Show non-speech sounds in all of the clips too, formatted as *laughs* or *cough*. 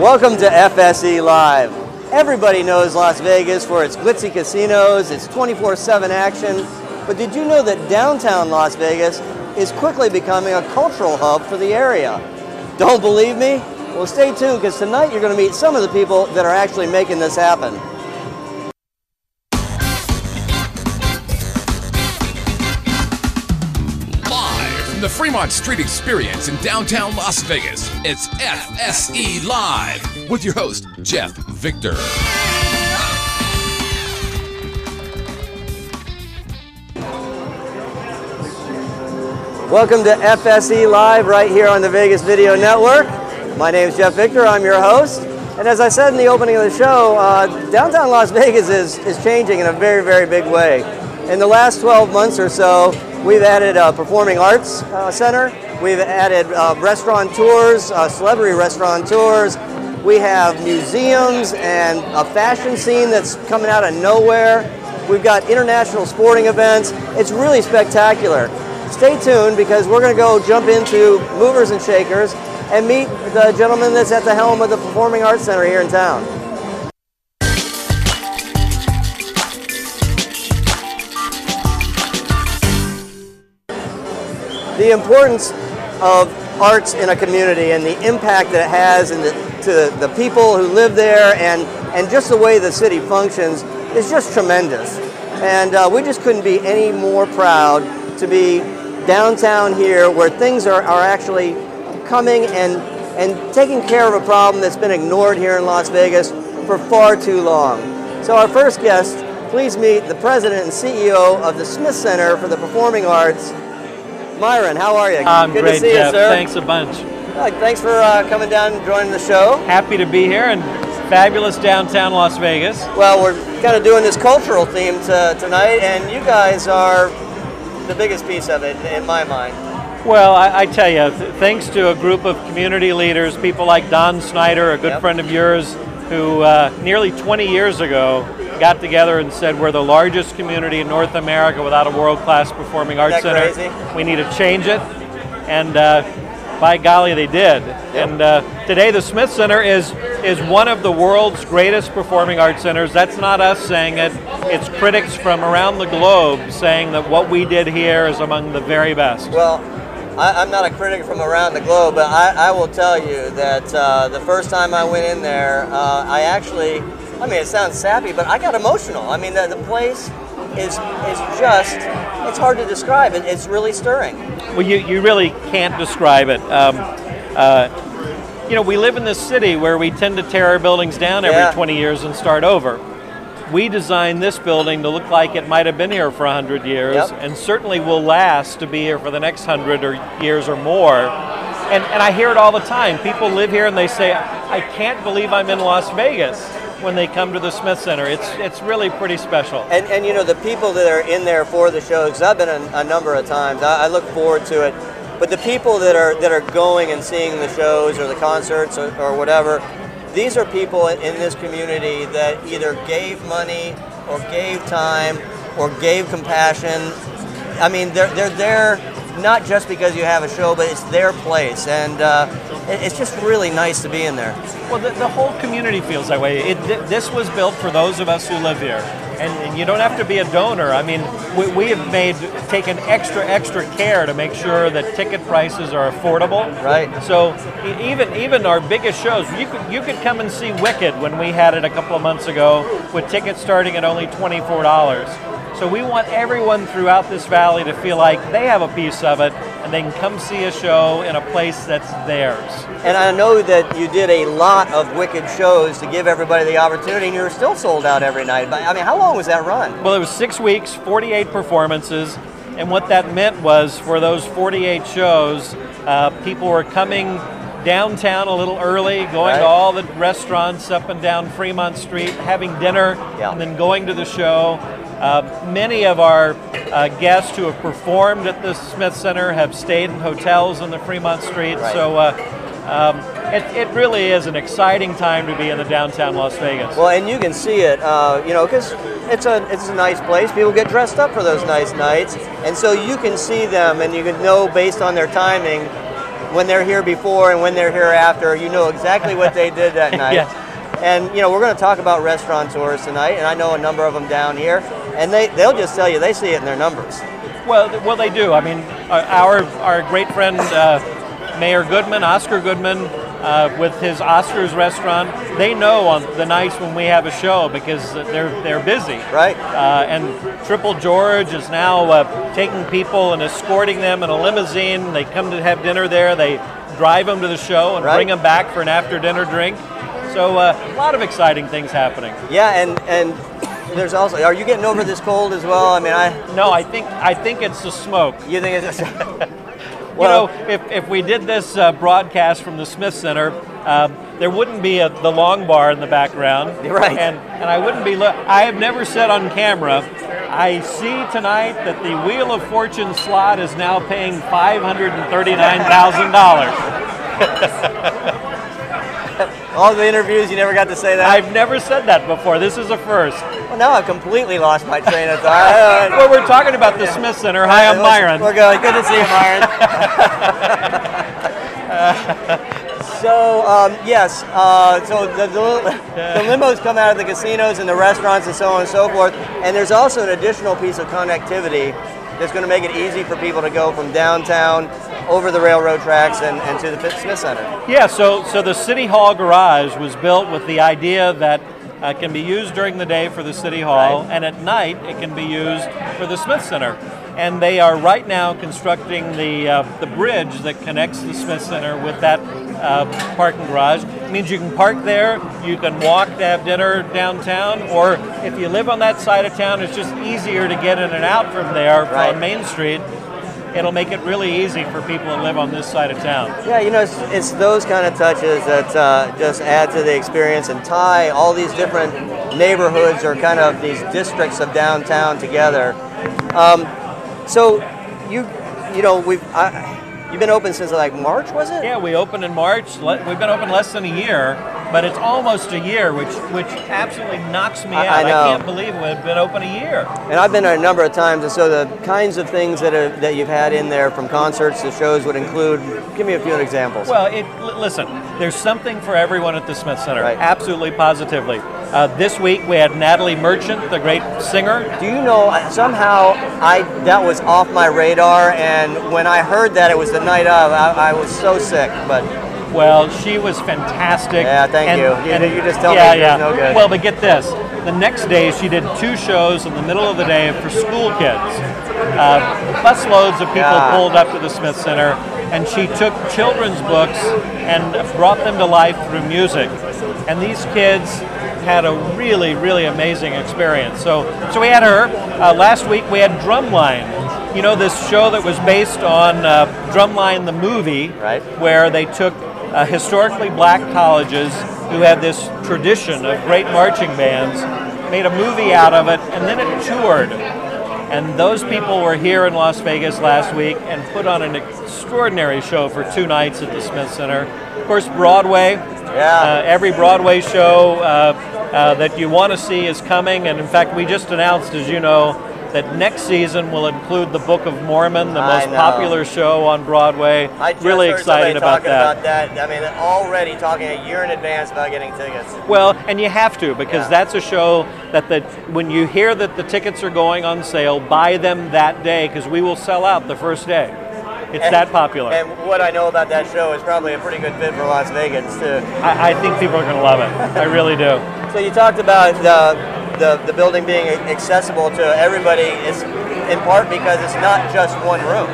Welcome to FSE Live. Everybody knows Las Vegas for its glitzy casinos, its 24 7 action. But did you know that downtown Las Vegas is quickly becoming a cultural hub for the area? Don't believe me? Well, stay tuned because tonight you're going to meet some of the people that are actually making this happen. Fremont Street Experience in downtown Las Vegas, it's FSE Live with your host, Jeff Victor. Welcome to FSE Live right here on the Vegas Video Network. My name is Jeff Victor, I'm your host. And as I said in the opening of the show, uh, downtown Las Vegas is, is changing in a very, very big way. In the last 12 months or so, we've added a performing arts uh, center, we've added uh, restaurant tours, uh, celebrity restaurant tours, we have museums and a fashion scene that's coming out of nowhere. We've got international sporting events. It's really spectacular. Stay tuned because we're going to go jump into movers and shakers and meet the gentleman that's at the helm of the Performing Arts Center here in town. The importance of arts in a community and the impact that it has in the, to the people who live there and, and just the way the city functions is just tremendous. And uh, we just couldn't be any more proud to be downtown here where things are, are actually coming and, and taking care of a problem that's been ignored here in Las Vegas for far too long. So our first guest, please meet the president and CEO of the Smith Center for the Performing Arts, Myron. How are you? I'm Good great, to see Jeff. you, sir. Thanks a bunch. Thanks for uh, coming down and joining the show. Happy to be here in fabulous downtown Las Vegas. Well, we're kind of doing this cultural theme to, tonight, and you guys are the biggest piece of it in my mind. Well, I, I tell you, th- thanks to a group of community leaders, people like Don Snyder, a good Yep. friend of yours, who uh, nearly 20 years ago got together and said we're the largest community in North America without a world-class performing arts center. crazy? We need to change it, and uh, by golly, they did. And uh, today, the Smith Center is is one of the world's greatest performing arts centers. That's not us saying it; it's critics from around the globe saying that what we did here is among the very best. Well, I, I'm not a critic from around the globe, but I, I will tell you that uh, the first time I went in there, uh, I actually, I mean, it sounds sappy, but I got emotional. I mean, the, the place is is just, it's hard to describe. It, it's really stirring. Well, you, you really can't describe it. Um, uh, you know, we live in this city where we tend to tear our buildings down every Yeah. 20 years and start over. We designed this building to look like it might have been here for 100 years Yep. and certainly will last to be here for the next 100 or years or more. And, and I hear it all the time. People live here and they say, I can't believe I'm in Las Vegas when they come to the Smith Center. It's, it's really pretty special. And, and you know, the people that are in there for the shows, 'cause I've been a, a number of times, I, I look forward to it. But the people that are that are going and seeing the shows or the concerts or, or whatever, these are people in this community that either gave money or gave time or gave compassion. I mean, they're, they're there not just because you have a show, but it's their place. And uh, it, it's just really nice to be in there. Well, the, the whole community feels that way. It, th- this was built for those of us who live here. And, and you don't have to be a donor. I mean, we, we have made taken extra extra care to make sure that ticket prices are affordable. Right. So even even our biggest shows, you could you could come and see Wicked when we had it a couple of months ago with tickets starting at only twenty four dollars. So we want everyone throughout this valley to feel like they have a piece of it and they can come see a show in a place that's theirs. And I know that you did a lot of Wicked shows to give everybody the opportunity, and you were still sold out every night. But I mean, how long was that run? Well, it was six weeks, 48 performances, and what that meant was for those 48 shows, uh, people were coming downtown a little early, going Right. to all the restaurants up and down Fremont Street, having dinner, Yeah. and then going to the show. Uh, many of our uh, guests who have performed at the Smith Center have stayed in hotels on the Fremont Street. Right. So uh, um, it, it really is an exciting time to be in the downtown Las Vegas. Well, and you can see it, uh, you know, because it's a it's a nice place. People get dressed up for those nice nights, and so you can see them, and you can know based on their timing when they're here before and when they're here after. You know exactly what they did that *laughs* night. Yes. And you know we're going to talk about restaurateurs tonight, and I know a number of them down here, and they they'll just tell you they see it in their numbers. Well, well, they do. I mean, uh, our our great friend uh, Mayor Goodman, Oscar Goodman, uh, with his Oscars restaurant, they know on the nights when we have a show because they're they're busy. Right. Uh, and Triple George is now uh, taking people and escorting them in a limousine. They come to have dinner there. They drive them to the show and Right. bring them back for an after dinner drink. So uh, a lot of exciting things happening. Yeah, and and there's also are you getting over this cold as well? I mean, I No, I think I think it's the smoke. you think it's just *laughs* you know, if, if we did this uh, broadcast from the Smith Center, um, there wouldn't be a, the long bar in the background. Right. And, and I wouldn't be, lo- I have never said on camera, I see tonight that the Wheel of Fortune slot is now paying $539,000. *laughs* *laughs* all the interviews you never got to say that. I've never said that before. This is a first. well, now I've completely lost my train of thought. *laughs* Well, we're talking about the Smith Center. Hi, I'm Myron. We're good. Good to see you, Myron. *laughs* so um, yes, uh, so the, the, the limos come out of the casinos and the restaurants and so on and so forth. And there's also an additional piece of connectivity that's going to make it easy for people to go from downtown over the railroad tracks and, and to the Smith Center. Yeah, so so the City Hall garage was built with the idea that uh, can be used during the day for the City Hall, Right. and at night it can be used for the Smith Center. And they are right now constructing the uh, the bridge that connects the Smith Center with that uh, parking garage. It means you can park there, you can walk to have dinner downtown, or if you live on that side of town, it's just easier to get in and out from there Right. on Main Street. It'll make it really easy for people that live on this side of town. Yeah, you know, it's, it's those kind of touches that uh, just add to the experience and tie all these different neighborhoods or kind of these districts of downtown together. Um, so, you, you know, we've I, you've been open since like March, was it? Yeah, we opened in March. We've been open less than a year, but it's almost a year, which which absolutely knocks me I- out. I know. can't believe we've been open a year. And I've been there a number of times, and so the kinds of things that are, that you've had in there, from concerts to shows, would include. Give me a few examples. Well, it, listen, there's something for everyone at the Smith Center. Right. Absolutely, positively. Uh, this week we had Natalie Merchant, the great singer. Do you know somehow I that was off my radar, and when I heard that it was the night of, I, I was so sick. But Well, she was fantastic. Yeah, thank you. You- you just tell me yeah, it yeah. no good. Well, but get this. The next day, she did two shows in the middle of the day for school kids. Uh, busloads of people Yeah. pulled up to the Smith Center, and she took children's books and brought them to life through music. And these kids had a really, really amazing experience. So, so we had her. Uh, last week we had Drumline. You know this show that was based on uh, Drumline the movie, Right. where they took uh, historically black colleges who had this tradition of great marching bands, made a movie out of it, and then it toured. And those people were here in Las Vegas last week and put on an extraordinary show for two nights at the Smith Center. Of course, Broadway. Yeah. Uh, every Broadway show uh, uh, that you want to see is coming. And in fact, we just announced, as you know, that next season will include the Book of Mormon, the most popular show on Broadway. I just really heard excited about talking that. about that. I mean, already talking a year in advance about getting tickets. Well, and you have to because Yeah. that's a show that the when you hear that the tickets are going on sale, buy them that day because we will sell out the first day. It's And- that popular. And what I know about that show is probably a pretty good fit for Las Vegas too. I, I think people are going to love it. I really do. *laughs* So you talked about the, the the building being accessible to everybody. Is in part because it's not just one room.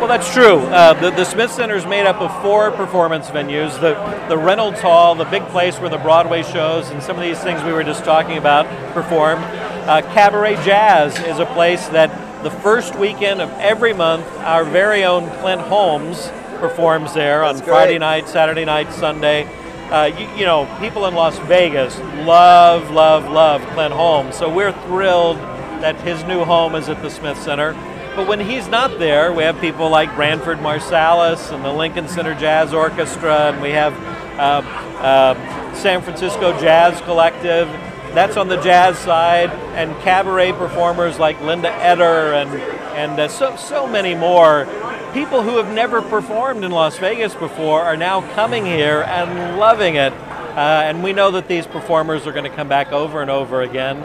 Well, that's true. Uh, the, the Smith Center is made up of four performance venues. The, the Reynolds Hall, the big place where the Broadway shows and some of these things we were just talking about perform. Uh, Cabaret Jazz is a place that the first weekend of every month, our very own Clint Holmes performs there That's on great. Friday night, Saturday night, Sunday. Uh, you, you know, people in Las Vegas love, love, love Clint Holmes. So we're thrilled that his new home is at the Smith Center. But when he's not there, we have people like Branford Marsalis and the Lincoln Center Jazz Orchestra, and we have uh, uh, San Francisco Jazz Collective. That's on the jazz side, and cabaret performers like Linda Eder and and uh, so so many more people who have never performed in Las Vegas before are now coming here and loving it. Uh, and we know that these performers are going to come back over and over again.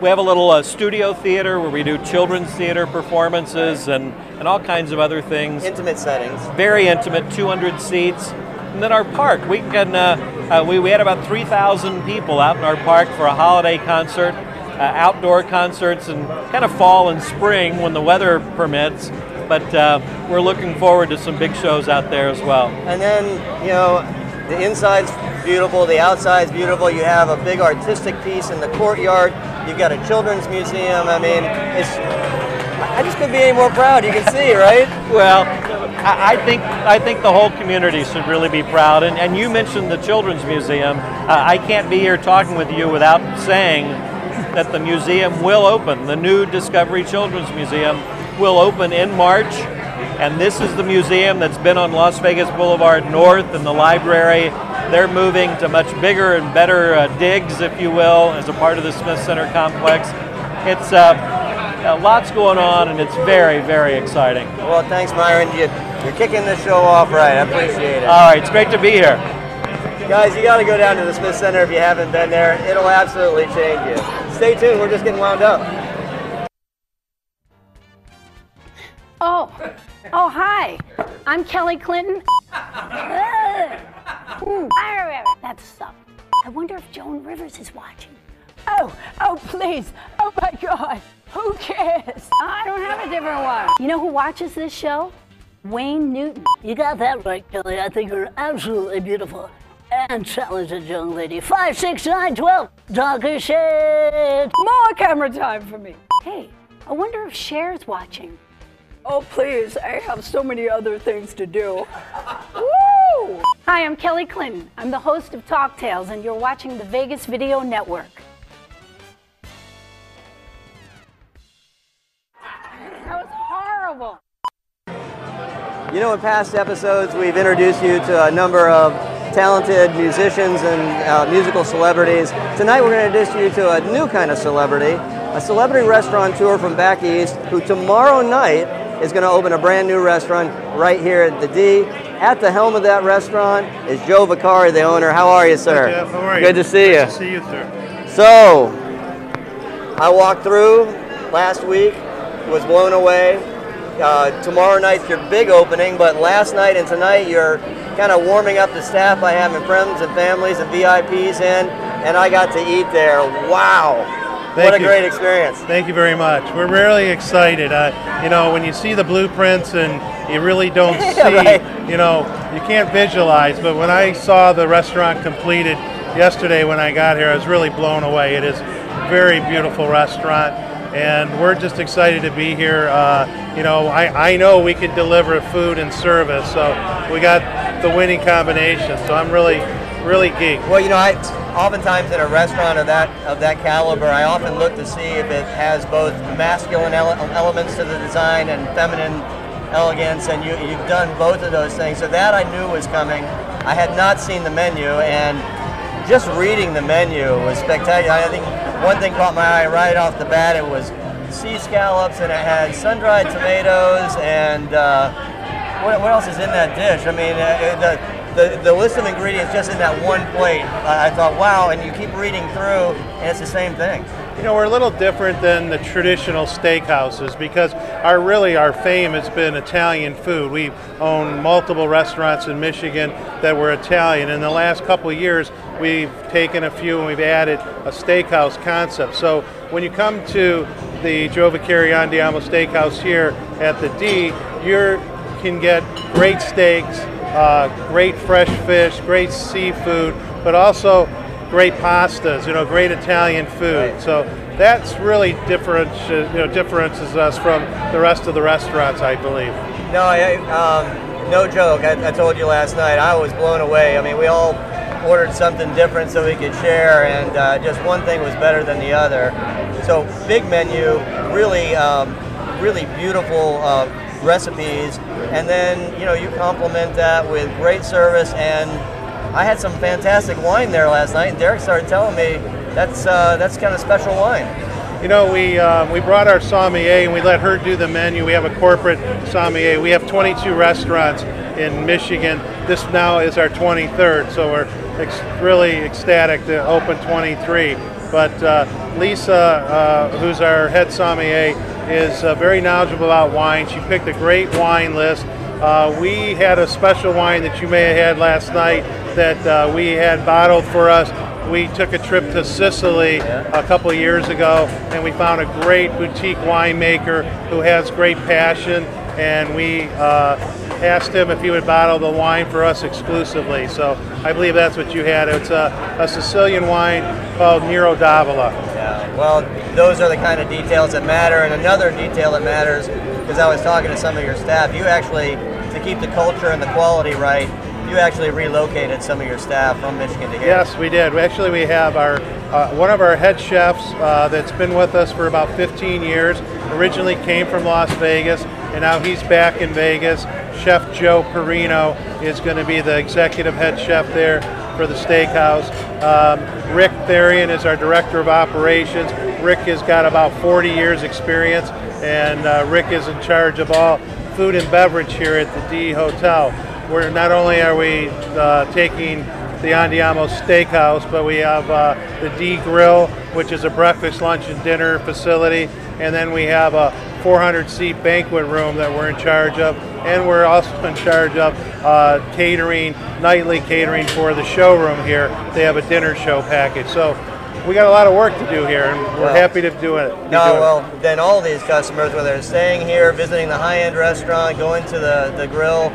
We have a little uh, studio theater where we do children's theater performances and, and all kinds of other things. Intimate settings. Very intimate, 200 seats. And then our park, we can uh, uh, we, we had about 3,000 people out in our park for a holiday concert, uh, outdoor concerts, and kind of fall and spring when the weather permits. But uh, we're looking forward to some big shows out there as well. And then, you know, the inside's beautiful, the outside's beautiful. You have a big artistic piece in the courtyard. You've got a children's museum. I mean, it's. I just couldn't be any more proud. You can see, right? Well, I, think I think the whole community should really be proud. And, and you mentioned the Children's Museum. Uh, I can't be here talking with you without saying that the museum will open. The new Discovery Children's Museum will open in March. And this is the museum that's been on Las Vegas Boulevard North and the library. They're moving to much bigger and better uh, digs, if you will, as a part of the Smith Center complex. It's uh, uh, lots going on, and it's very, very exciting. Well, thanks, Myron. You, you're kicking the show off right. I appreciate it. All right, it's great to be here. Guys, you got to go down to the Smith Center if you haven't been there. It'll absolutely change you. Stay tuned. We're just getting wound up. Oh, oh, hi. I'm Kelly Clinton. Ooh, That sucked. I wonder if Joan Rivers is watching. Oh, oh, please. Oh my God. Who cares? I don't have a different one. You know who watches this show? Wayne Newton. You got that right, Kelly. I think you're absolutely beautiful and talented young lady. Five, six, nine, twelve. Talker shit. More camera time for me. Hey, I wonder if Cher's watching. Oh, please. I have so many other things to do. *laughs* Woo! Hi, I'm Kelly Clinton. I'm the host of Talk Tales, and you're watching the Vegas Video Network. You know, in past episodes, we've introduced you to a number of talented musicians and uh, musical celebrities. Tonight, we're going to introduce you to a new kind of celebrity, a celebrity restaurateur from back east who tomorrow night is going to open a brand new restaurant right here at the D. At the helm of that restaurant is Joe Vicari, the owner. How are you, sir? Hi, Jeff. How are you? Good to see Nice you. to see you, sir. So, I walked through last week, was blown away. Uh, tomorrow night's your big opening, but last night and tonight you're kind of warming up the staff by having friends and families and VIPs in, and I got to eat there. Wow! Thank what a you. great experience. Thank you very much. We're really excited. Uh, you know, when you see the blueprints and you really don't *laughs* see, right. you know, you can't visualize. But when I saw the restaurant completed yesterday when I got here, I was really blown away. It is a very beautiful restaurant, and we're just excited to be here. Uh, you know, I, I know we can deliver food and service, so we got the winning combination. So I'm really, really geeked. Well, you know, I oftentimes in a restaurant of that of that caliber, I often look to see if it has both masculine ele- elements to the design and feminine elegance, and you, you've done both of those things. So that I knew was coming. I had not seen the menu, and just reading the menu was spectacular. I think one thing caught my eye right off the bat. It was sea scallops, and it had sun-dried tomatoes, and uh, what, what else is in that dish? I mean, uh, the the, the list of ingredients just in that one plate, I, I thought, wow, and you keep reading through, and it's the same thing. You know, we're a little different than the traditional steakhouses because our really our fame has been Italian food. We own multiple restaurants in Michigan that were Italian. In the last couple years, we've taken a few and we've added a steakhouse concept. So when you come to the Joe Vicari Andiamo Steakhouse here at the D, you can get great steaks, uh, great fresh fish, great seafood, but also great pastas, you know, great Italian food. Right. So that's really different, you know, differences us from the rest of the restaurants, I believe. No, I, um, no joke. I, I told you last night, I was blown away. I mean, we all ordered something different so we could share, and uh, just one thing was better than the other. So big menu, really, um, really beautiful uh, recipes, and then you know you complement that with great service. And I had some fantastic wine there last night, and Derek started telling me that's uh, that's kind of special wine. You know, we uh, we brought our sommelier and we let her do the menu. We have a corporate sommelier. We have 22 restaurants in Michigan. This now is our 23rd, so we're ex- really ecstatic to open 23. But uh, Lisa, uh, who's our head sommelier, is uh, very knowledgeable about wine. She picked a great wine list. Uh, we had a special wine that you may have had last night that uh, we had bottled for us. We took a trip to Sicily a couple years ago and we found a great boutique winemaker who has great passion and we uh, asked him if he would bottle the wine for us exclusively. So I believe that's what you had. It's a, a Sicilian wine called Nero d'Avola. Yeah, well, those are the kind of details that matter. And another detail that matters, because I was talking to some of your staff, you actually, to keep the culture and the quality right, you actually relocated some of your staff from Michigan to here. Yes, we did. We Actually, we have our uh, one of our head chefs uh, that's been with us for about 15 years. Originally came from Las Vegas, and now he's back in Vegas. Chef Joe Perino is going to be the executive head chef there for the steakhouse. Um, Rick Therian is our director of operations. Rick has got about 40 years experience, and uh, Rick is in charge of all food and beverage here at the D Hotel. Where not only are we uh, taking the Andiamo Steakhouse, but we have uh, the D Grill, which is a breakfast, lunch, and dinner facility, and then we have a 400 seat banquet room that we're in charge of, and we're also in charge of uh, catering, nightly catering for the showroom here. They have a dinner show package, so we got a lot of work to do here, and we're Well, happy to do it. No, it. well, then all these customers, whether they're staying here, visiting the high-end restaurant, going to the, the grill,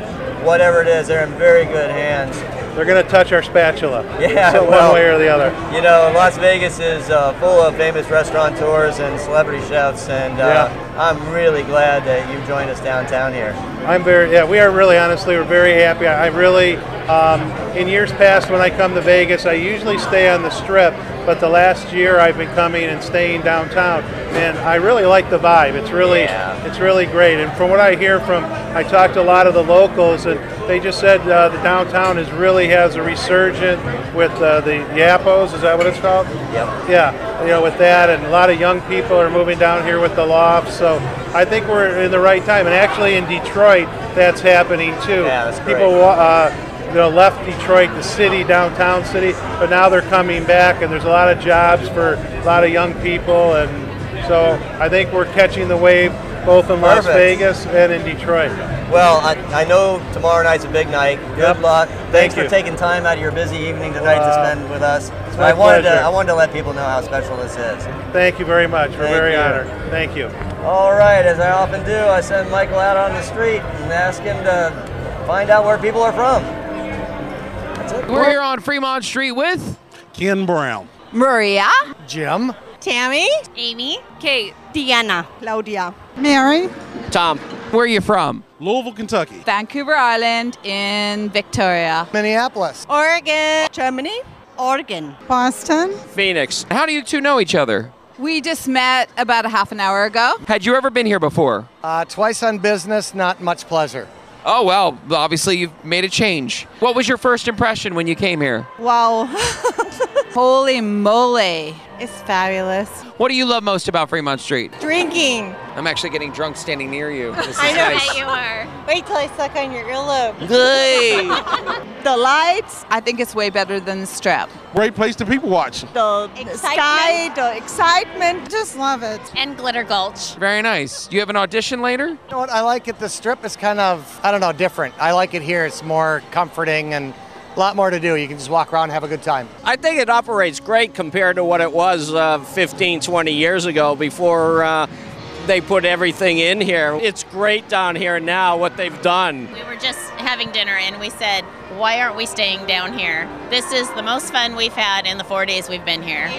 whatever it is, they're in very good hands. they're going to touch our spatula, *laughs* Yeah, so well- one way or the other. You know, Las Vegas is uh, full of famous restaurateurs and celebrity chefs, and uh, I'm really glad that you joined us downtown here. I'm very, yeah, we are really, honestly, we're very happy. I really, um, in years past when I come to Vegas, I usually stay on the strip, but the last year I've been coming and staying downtown, and I really like the vibe. It's really, Yeah. it's really great. And from what I hear from, I talked to a lot of the locals, and they just said uh, the downtown is really has a resurgent with uh, the Yapos. Is that what it's called? Yep. Yeah, you know, with that, and a lot of young people are moving down here with the lofts. So I think we're in the right time. And actually, in Detroit, that's happening too. Yeah, that's great. People, uh, you know, left Detroit, the city, downtown city, but now they're coming back, and there's a lot of jobs for a lot of young people, and so I think we're catching the wave both in Las Perfect. Vegas and in Detroit. Well, I, I know tomorrow night's a big night. Good Yep. luck. Thanks you. for taking time out of your busy evening tonight to uh, spend with us. my I wanted to pleasure. I wanted to let people know how special this is. Thank you very much. We're Thank very you. honored. Thank you. All right, as I often do, I send Michael out on the street and ask him to find out where people are from. That's it. We're here on Fremont Street with Ken Brown. Maria, Jim. Tammy, Amy, Kate, Deanna, Claudia, Mary, Tom. Where are you from? Louisville, Kentucky. Vancouver Island in Victoria, Minneapolis. Oregon, Germany, Oregon. Boston, Phoenix. How do you two know each other? We just met about a half an hour ago. Had you ever been here before? Uh, twice on business, not much pleasure. Oh, well, obviously you've made a change. What was your first impression when you came here? Wow. *laughs* Holy moly. It's fabulous. What do you love most about Fremont Street? Drinking. I'm actually getting drunk standing near you. *laughs* This is I know. nice. you are. Wait till I suck on your earlobe. Hey. *laughs* The lights, I think it's way better than the strap. Great place to people watch. The Excitement. sky, the excitement. just love it. And Glitter Gulch. Very nice. You have an audition later? You know what I like it? The strip is kind of, I don't know, different. I like it here. It's more comforting and a lot more to do. You can just walk around and have a good time. I think it operates great compared to what it was uh, 15, 20 years ago before uh, they put everything in here. It's great down here now, what they've done. We were just having dinner and we said, why aren't we staying down here? This is the most fun we've had in the four days we've been here.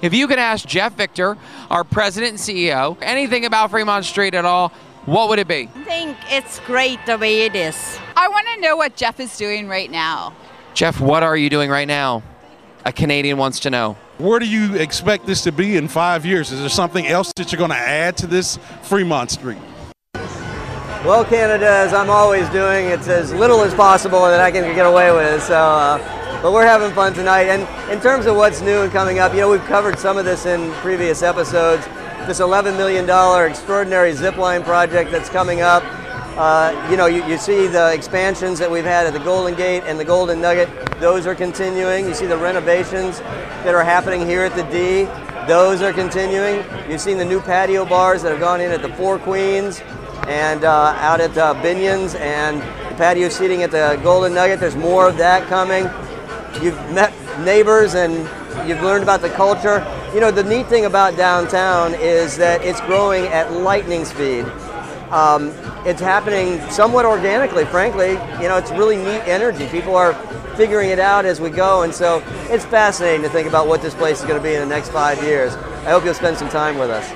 If you could ask Jeff Victor, our president and CEO, anything about Fremont Street at all, what would it be? I think it's great the way it is. I want to know what Jeff is doing right now. Jeff, what are you doing right now? A Canadian wants to know. Where do you expect this to be in five years? Is there something else that you're going to add to this Fremont Street? Well, Canada, as I'm always doing, it's as little as possible that I can get away with. So, uh, but we're having fun tonight. And in terms of what's new and coming up, you know, we've covered some of this in previous episodes. this $11 million extraordinary zip line project that's coming up. Uh, you know, you, you see the expansions that we've had at the Golden Gate and the Golden Nugget, those are continuing. You see the renovations that are happening here at the D, those are continuing. You've seen the new patio bars that have gone in at the Four Queens and uh, out at uh, Binion's and the patio seating at the Golden Nugget. There's more of that coming. You've met neighbors and you've learned about the culture. You know, the neat thing about downtown is that it's growing at lightning speed. Um, it's happening somewhat organically, frankly. You know, it's really neat energy. People are figuring it out as we go, and so it's fascinating to think about what this place is going to be in the next five years. I hope you'll spend some time with us.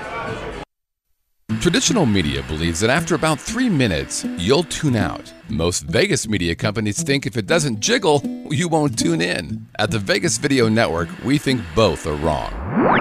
Traditional media believes that after about three minutes, you'll tune out. Most Vegas media companies think if it doesn't jiggle, you won't tune in. At the Vegas Video Network, we think both are wrong.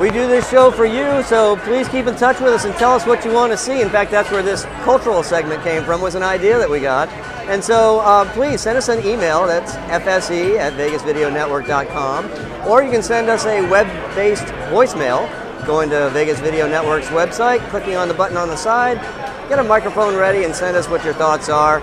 We do this show for you, so please keep in touch with us and tell us what you want to see. In fact, that's where this cultural segment came from, was an idea that we got. And so uh, please send us an email, that's fse at vegasvideonetwork.com, or you can send us a web-based voicemail going to Vegas Video Network's website, clicking on the button on the side, get a microphone ready and send us what your thoughts are.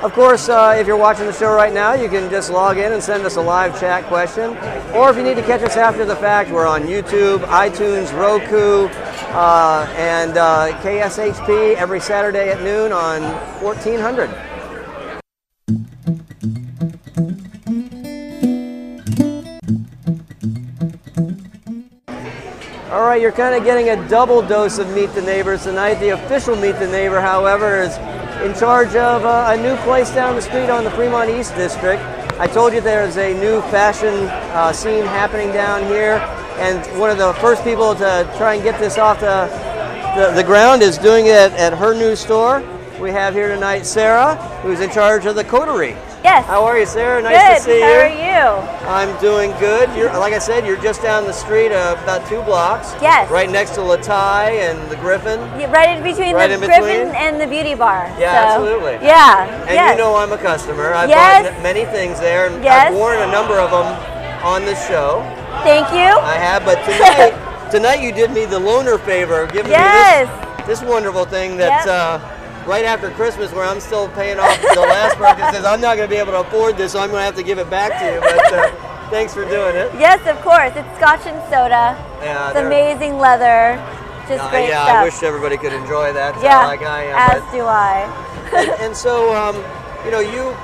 Of course, uh, if you're watching the show right now, you can just log in and send us a live chat question. Or if you need to catch us after the fact, we're on YouTube, iTunes, Roku, uh, and uh, KSHP every Saturday at noon on 1400. All right, you're kind of getting a double dose of Meet the Neighbors tonight. The official Meet the Neighbor, however, is in charge of uh, a new place down the street on the Fremont East District. I told you there's a new fashion uh, scene happening down here, and one of the first people to try and get this off the, the, the ground is doing it at her new store. We have here tonight Sarah, who's in charge of the coterie. Yes. How are you, Sarah? Nice good. to see How you. How are you? I'm doing good. You're, like I said, you're just down the street, uh, about two blocks. Yes. Right next to Le Thai and the Griffin. Yeah, right in between Right the in between? Griffin and the beauty bar. Yeah, So, absolutely. Yeah. And yes. you know I'm a customer. I've Yes. bought many things there, and Yes. I've worn a number of them on the show. Thank you. I have, but *laughs* tonight, tonight you did me the loaner favor of giving Yes. me this, this wonderful thing that. Yep. uh, right after Christmas, where I'm still paying off the last says I'm not going to be able to afford this, so I'm going to have to give it back to you. But uh, thanks for doing it. Yes, of course. It's Scotch and soda. Yeah, it's amazing leather. Just Uh, great yeah, stuff. I wish everybody could enjoy that yeah. like I am. as but- do I. and, and so, um, you know, you,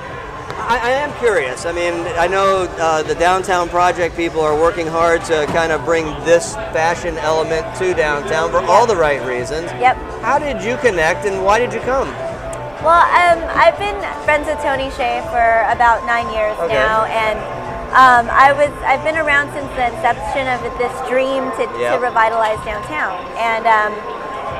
I, I am curious. I mean, I know uh, the downtown project people are working hard to kind of bring this fashion element to downtown for all the right reasons. Yep. How did you connect and why did you come? Well, um, I've been friends with Tony Hsieh for about nine years Okay. now, and um, I was I've been around since the inception of this dream to, Yeah. to revitalize downtown. And um,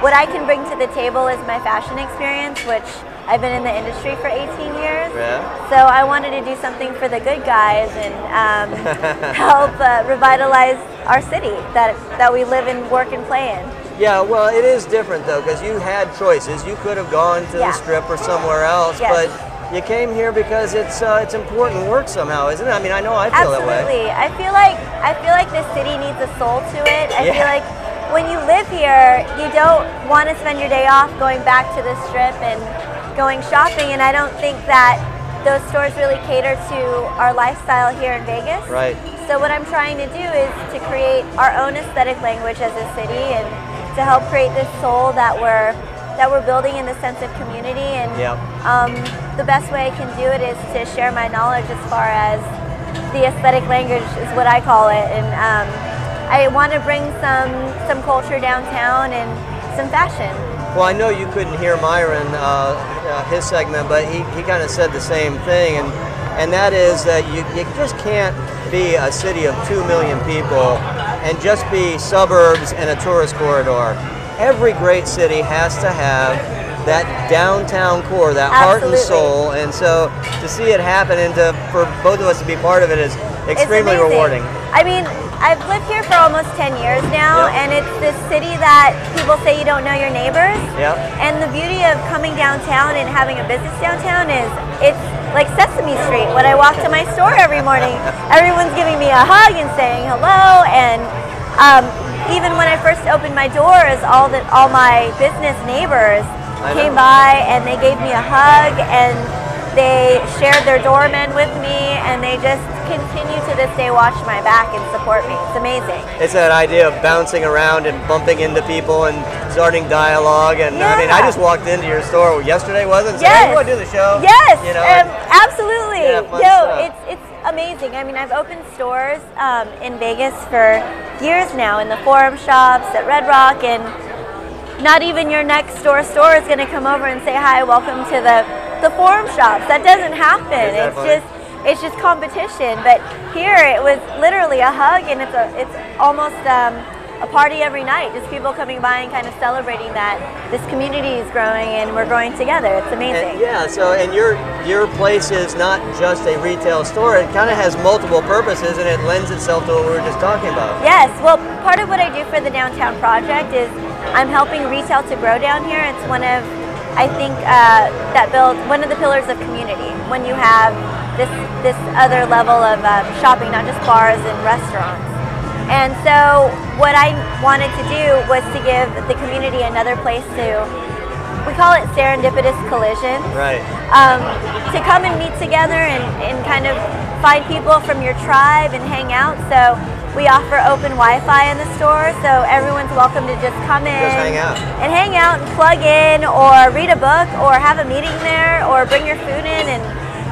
what I can bring to the table is my fashion experience, which I've been in the industry for 18 years. Yeah. So I wanted to do something for the good guys and um, *laughs* help uh, revitalize our city that that we live and work and play in. Yeah, well, it is different though because you had choices. You could have gone to Yeah. the strip or somewhere else, Yes. but you came here because it's uh, it's important work somehow, isn't it? I mean, I know I feel that way. Absolutely. I feel like I feel like this city needs a soul to it. I Yeah. feel like when you live here, you don't want to spend your day off going back to the strip and going shopping. And I don't think that those stores really cater to our lifestyle here in Vegas. Right. So what I'm trying to do is to create our own aesthetic language as a city and to help create this soul that we're that we're building in the sense of community and Yep. um, the best way I can do it is to share my knowledge as far as the aesthetic language is what I call it, and um, I want to bring some some culture downtown and some fashion. Well, I know you couldn't hear Myron, uh, uh, his segment, but he, he kind of said the same thing, and and that is that you, you just can't be a city of two million people and just be suburbs and a tourist corridor. Every great city has to have that downtown core, that heart and soul. And so to see it happen and to, for both of us to be part of it is extremely rewarding. I mean, I've lived here for almost 10 years now, Yeah. and it's this city that people say you don't know your neighbors. Yep. And the beauty of coming downtown and having a business downtown is it's like Sesame Street. When I walk to my store every morning, *laughs* everyone's giving me a hug and saying hello. And um, even when I first opened my doors, all the all my business neighbors came by and they gave me a hug and they shared their doorman with me and they just continue to this day watch my back and support me. It's amazing. It's that idea of bouncing around and bumping into people and starting dialogue. And I mean, I just walked into your store yesterday, wasn't it? So, Yes. hey, you want to do the show? Yes, You know, um, absolutely. Yeah, no, stuff. it's it's amazing. I mean, I've opened stores um, in Vegas for years now, in the Forum shops at Red Rock, and not even your next door store is going to come over and say hi, welcome to the the Forum shops. That doesn't happen. That it's funny? just it's just competition. But here, it was literally a hug, and it's a it's almost. Um, a party every night, just people coming by and kind of celebrating that this community is growing and we're growing together. It's amazing. And, yeah. So, and your your place is not just a retail store. It kind of has multiple purposes, and it lends itself to what we were just talking about. Yes, well, part of what I do for the downtown project is I'm helping retail to grow down here. It's one of, I think, uh, that builds one of the pillars of community. When you have this this other level of um, shopping, not just bars and restaurants. And so, what I wanted to do was to give the community another place to. We call it serendipitous collision. Right. um, to come and meet together and, and kind of find people from your tribe and hang out. So we offer open Wi-Fi in the store, so everyone's welcome to just come in Just hang out. and hang out and plug in, or read a book, or have a meeting there, or bring your food in and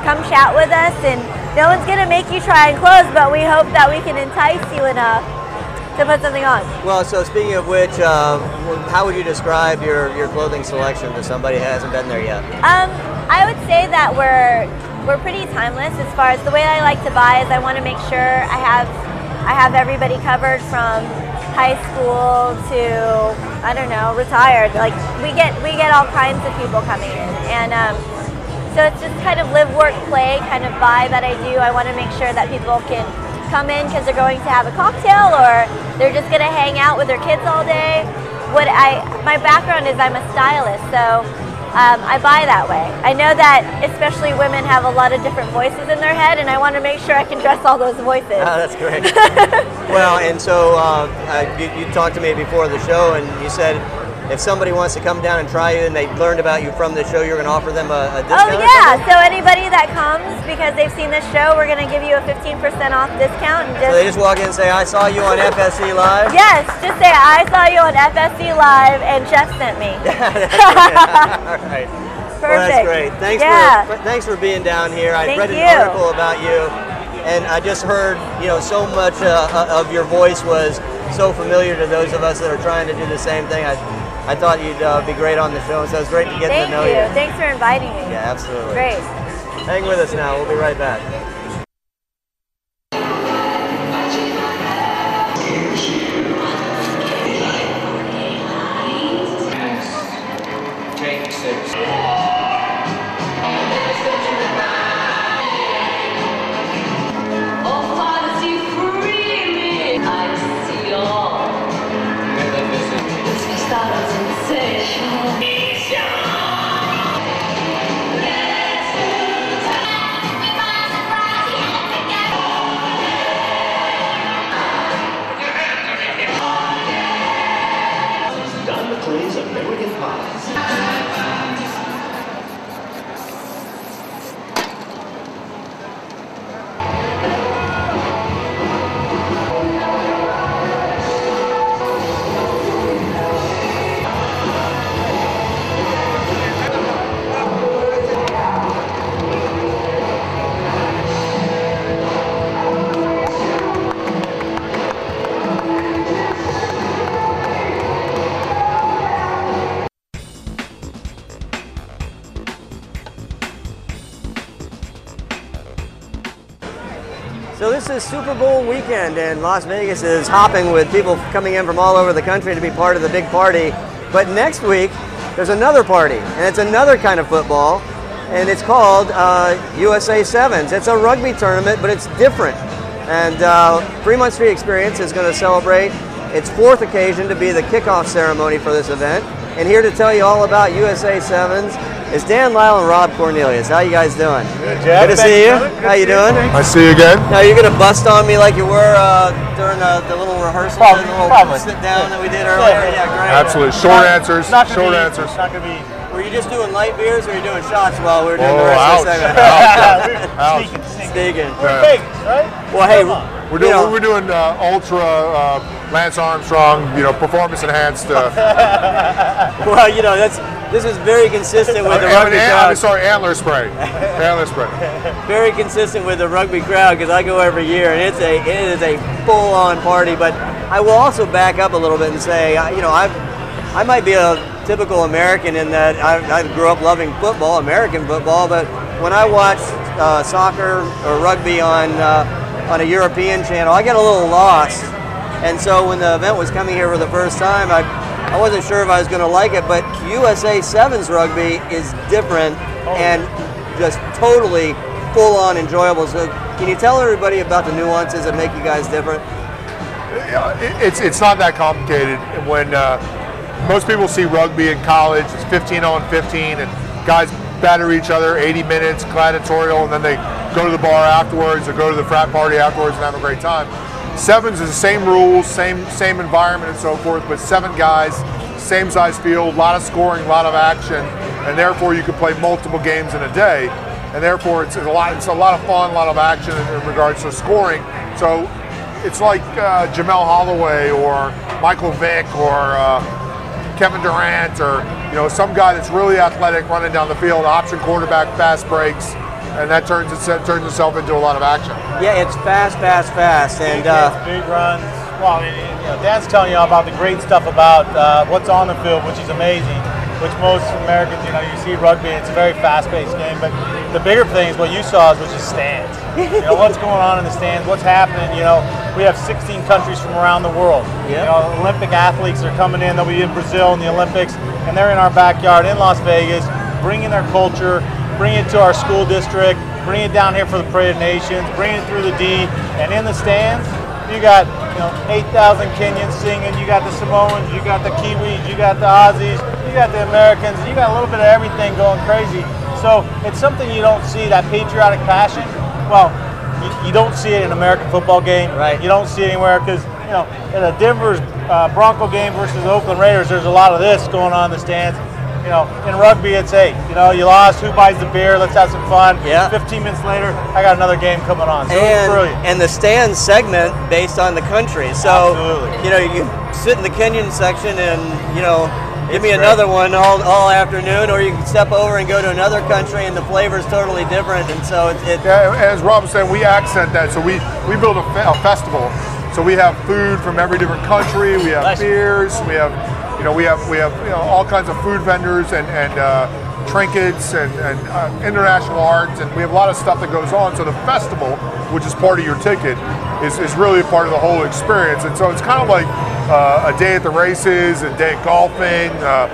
come chat with us. And no one's gonna make you try and close, but we hope that we can entice you enough to put something on. Well, so speaking of which, um, how would you describe your, your clothing selection to somebody who hasn't been there yet? Um, I would say that we're we're pretty timeless as far as the way I like to buy is I want to make sure I have I have everybody covered from high school to I don't know retired. Like we get we get all kinds of people coming in, and um, so it's just kind of live, work, play kind of vibe that I do. I want to make sure that people can come in because they're going to have a cocktail or they're just going to hang out with their kids all day. What I my background is I'm a stylist, so um, I buy that way. I know that especially women have a lot of different voices in their head, and I want to make sure I can dress all those voices. Oh, that's great. *laughs* well, and so uh, uh, you, you talked to me before the show, and you said if somebody wants to come down and try you and they learned about you from the show, you're going to offer them a, a discount? Oh yeah! So anybody that comes because they've seen this show, we're going to give you a 15% off discount and So they just walk in and say, I saw you on FSE Live? Yes, just say I saw you on FSE Live and Jeff sent me. *laughs* All right. Well, that's great. Thanks Yeah. for thanks for being down here. I Thank read an you. article about you, and I just heard you know so much uh, uh, of your voice was so familiar to those of us that are trying to do the same thing. I I thought you'd uh, be great on the show, so it's great to get Thank to know you. you. Thanks for inviting me. Yeah, absolutely. Great. Hang with us now. We'll be right back. Is Super Bowl weekend, and Las Vegas is hopping with people coming in from all over the country to be part of the big party. But next week, there's another party, and it's another kind of football, and it's called uh, USA Sevens. It's a rugby tournament, but it's different. And uh, Fremont Street Experience is going to celebrate its fourth occasion to be the kickoff ceremony for this event. And here to tell you all about USA Sevens is Dan Lyle and Rob Cornelius. How you guys doing? Good, Jeff. Good to Thank see you, you. Good How you see doing? I see you again. Now you're gonna bust on me like you were uh, during uh, the little rehearsal, Probably, the little probably. sit down that we did earlier. Yeah, great. Absolutely. Short answers. Not Short be- answers. Not gonna be. Were you just doing light beers, or were you doing shots while we were doing Oh, the rest ouch. of the segment? *laughs* Ouch. Sneaking, sneaking. Sneaking. We're Yeah. Vegas, right? Well, hey, We're you doing, know- we're doing uh, ultra uh, Lance Armstrong, you know, performance enhanced. Uh, *laughs* well, you know that's this is very consistent with the and- rugby and- crowd. I'm sorry, antler spray. antler spray. *laughs* very consistent with the rugby crowd because I go every year and it's a it is a full on party. But I will also back up a little bit and say, you know, I I might be a typical American in that I, I grew up loving football, American football, but when I watch uh, soccer or rugby on uh, on a European channel, I get a little lost. And so when the event was coming here for the first time, I I wasn't sure if I was going to like it, but USA Sevens rugby is different and just totally full on enjoyable. So can you tell everybody about the nuances that make you guys different? Yeah, it's it's not that complicated. When uh, most people see rugby in college, it's 15 on 15, and guys batter each other 80 minutes, gladiatorial, and then they go to the bar afterwards or go to the frat party afterwards and have a great time. Sevens is the same rules, same same environment and so forth, but seven guys, same size field, a lot of scoring, a lot of action, and therefore you can play multiple games in a day, and therefore it's a lot it's a lot of fun, a lot of action in, in regards to scoring. So it's like uh, Jamel Holloway or Michael Vick or uh, Kevin Durant or you know some guy that's really athletic running down the field, option quarterback, fast breaks, and that turns itself turns itself into a lot of action. Yeah, it's fast, fast, fast, and uh, big runs. Well, I mean, you know, Dan's telling you all about the great stuff about uh, what's on the field, which is amazing. Which most Americans, you know, you see rugby, it's a very fast-paced game. But the bigger thing is what you saw, is which is stands. You know, what's going on in the stands, what's happening. You know, we have 16 countries from around the world. You know, Olympic athletes are coming in. They'll be in Brazil in the Olympics, and they're in our backyard in Las Vegas, bringing their culture, bringing it to our school district, bring it down here for the Parade of Nations, bring it through the D, and in the stands, you got you know 8,000 Kenyans singing, you got the Samoans, you got the Kiwis, you got the Aussies, you got the Americans, you got a little bit of everything going crazy. So it's something you don't see that patriotic passion. Well, you, you don't see it in an American football game. Right. You don't see it anywhere because you know in a Denver's uh, Bronco game versus the Oakland Raiders, there's a lot of this going on in the stands. You know, in rugby, it's hey, you know, you lost. Who buys the beer? Let's have some fun. Yeah. 15 minutes later, I got another game coming on. So it's and brilliant. and the stand segment based on the country. So Absolutely. you know you sit in the Kenyan section and you know give me It's another great. one all, all afternoon, or you can step over and go to another country and the flavor is totally different. And so it's it, Yeah, as Rob was saying, we accent that. So we, we build a, fe- a festival. So we have food from every different country. We have beers. We have, you know, we have we have you know all kinds of food vendors and and uh, trinkets and, and uh, international arts, and we have a lot of stuff that goes on. So the festival, which is part of your ticket, is, is really a part of the whole experience. And so it's kind of like uh, a day at the races, a day at golfing. Uh,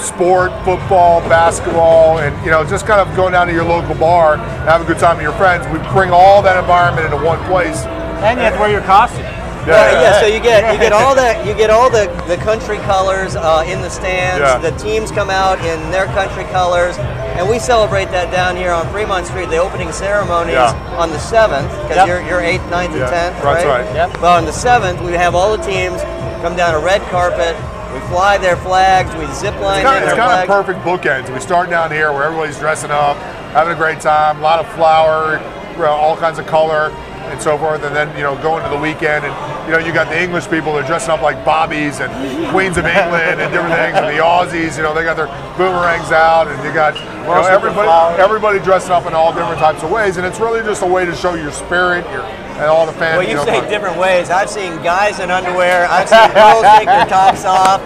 sport, football, basketball, and you know, just kind of going down to your local bar, and have a good time with your friends. We bring all that environment into one place. And you have to wear your costume. Well, yeah, so you get you get all that you get all the, the country colors uh, in the stands. Yeah. The teams come out in their country colors, and we celebrate that down here on Fremont Street. The opening ceremonies Yeah. on the seventh because Yep. you're you're eighth, ninth, and Yeah, tenth, that's right? right. Yep. Well, on the seventh, we have all the teams come down a red carpet. We fly their flags. We zip line It's kind, of, it's their kind flags. of perfect bookends. We start down here where everybody's dressing up, having a great time, a lot of flower, all kinds of color, and so forth. And then you know, going to the weekend, and you know, you got the English people they're dressing up like bobbies and Queens of England and different things, and the Aussies, you know, they got their boomerangs out, and you got you know, Girls with the everybody everybody dressing up in all different types of ways, and it's really just a way to show your spirit, your and all the fans. Well, you know, say different ways. I've seen guys in underwear. I've seen girls take their tops off.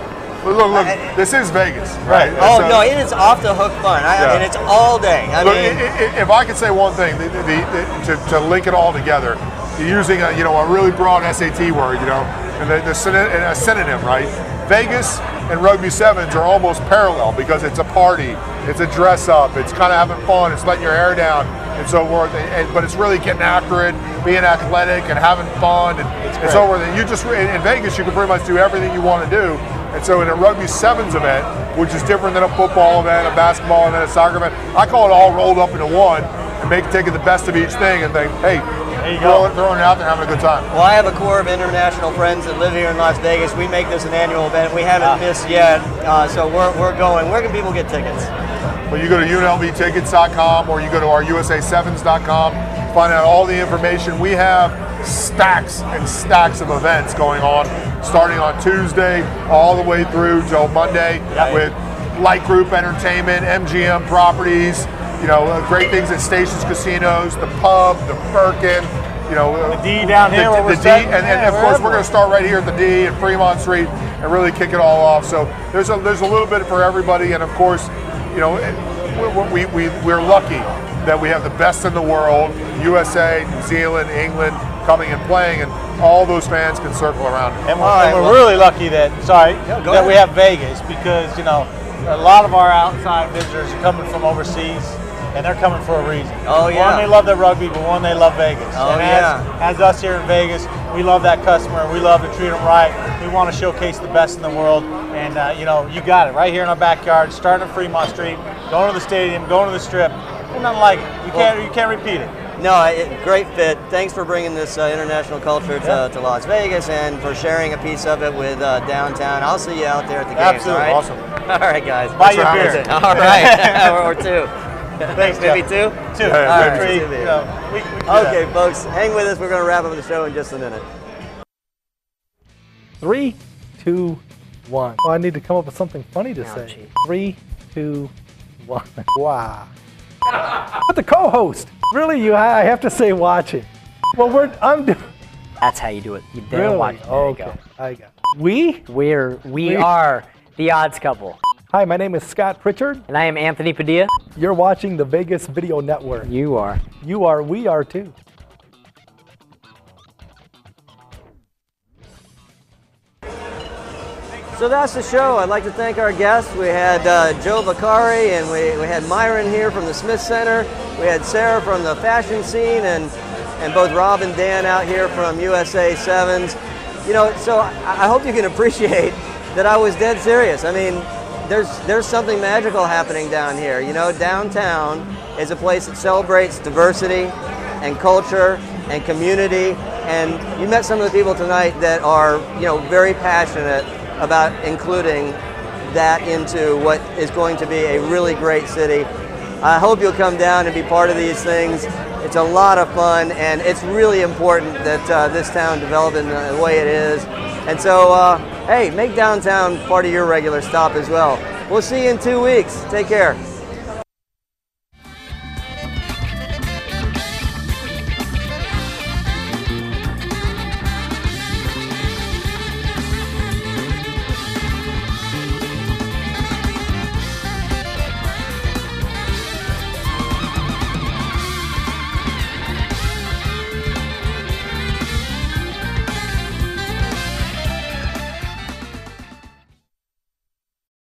Look, look, look, this is Vegas, right? Oh uh, no, it is off the hook fun. I, Yeah. and it's all day. I Look, mean, i- i- if I could say one thing, the, the, the, to, to link it all together, you're using a, you know a really broad SAT word, you know, and the, the syno- and a synonym, right? Vegas and rugby sevens are almost parallel because it's a party, it's a dress up, it's kind of having fun, it's letting your hair down and so forth. And, and- but it's really getting after it, being athletic and having fun and, and so forth. And you just in, in Vegas, you can pretty much do everything you want to do. And so in a rugby sevens event, which is different than a football event, a basketball event, a soccer event, I call it all rolled up into one and make taking the best of each thing and think, hey, there you throw it, throwing it out there, having a good time. Well, I have a core of international friends that live here in Las Vegas. We make this an annual event. We haven't Ah. missed yet, uh, so we're, we're going. Where can people get tickets? Well, you go to UNLVtickets.com or you go to our USA7s.com, find out all the information. We have stacks and stacks of events going on, starting on Tuesday all the way through till Monday with Light Group Entertainment, MGM Properties, you know, uh, great things at Stations Casinos, the pub, the Birkin, you know, the D down here the, the D, setting? and, and of course we're going to start right here at the D and Fremont Street and really kick it all off. So there's a there's a little bit for everybody, and of course, you know, we, we, we, we're lucky that we have the best in the world, USA, New Zealand, England, coming and playing, and all those fans can circle around. And we're, and we're really lucky that sorry that go we have Vegas because you know a lot of our outside visitors are coming from overseas and they're coming for a reason. Oh, yeah. One they love their rugby, but one they love Vegas. Oh, and yeah. as, as us here in Vegas, we love that customer. We love to treat them right. We want to showcase the best in the world, and uh, you know you got it right here in our backyard, starting at Fremont Street, going to the stadium, going to the Strip. There's nothing like it. You can't you can't repeat it. No, it, great fit. Thanks for bringing this uh, international culture to, Yeah. to Las Vegas and for sharing a piece of it with uh, downtown. I'll see you out there at the games. Absolutely. all right? Awesome. *laughs* All right, guys. Buy Thanks you for a having beer. us. *laughs* All right, or, *laughs* or two. Thanks, Maybe Jeff. two. Two. All Yeah, right, three, two beers. you know, we- we can do that. okay, folks, hang with us. We're going to wrap up the show in just a minute. Three, two, one. Oh, I need to come up with something funny to say. Three, two, one. Wow. *laughs* but the co-host. Really, you? I have to say, watching. Well, we're. I'm. Do- That's how you do it. You dare really? watch. There okay. go. I got. We. We're we, We- are the odds couple. Hi, my name is Scott Pritchard. And I am Anthony Padilla. You're watching the Vegas Video Network. You are. You are. We are too. So that's the show. I'd like to thank our guests. We had uh, Joe Vicari and we, we had Myron here from the Smith Center. We had Sarah from the fashion scene and, and both Rob and Dan out here from USA Sevens. You know, so I, I hope you can appreciate that I was dead serious. I mean, there's, there's something magical happening down here. You know, downtown is a place that celebrates diversity and culture and community. And you met some of the people tonight that are, you know, very passionate about including that into what is going to be a really great city. I hope you'll come down and be part of these things. It's a lot of fun, and it's really important that uh, this town develop in the way it is. And so, uh, hey, make downtown part of your regular stop as well. We'll see you in two weeks. Take care.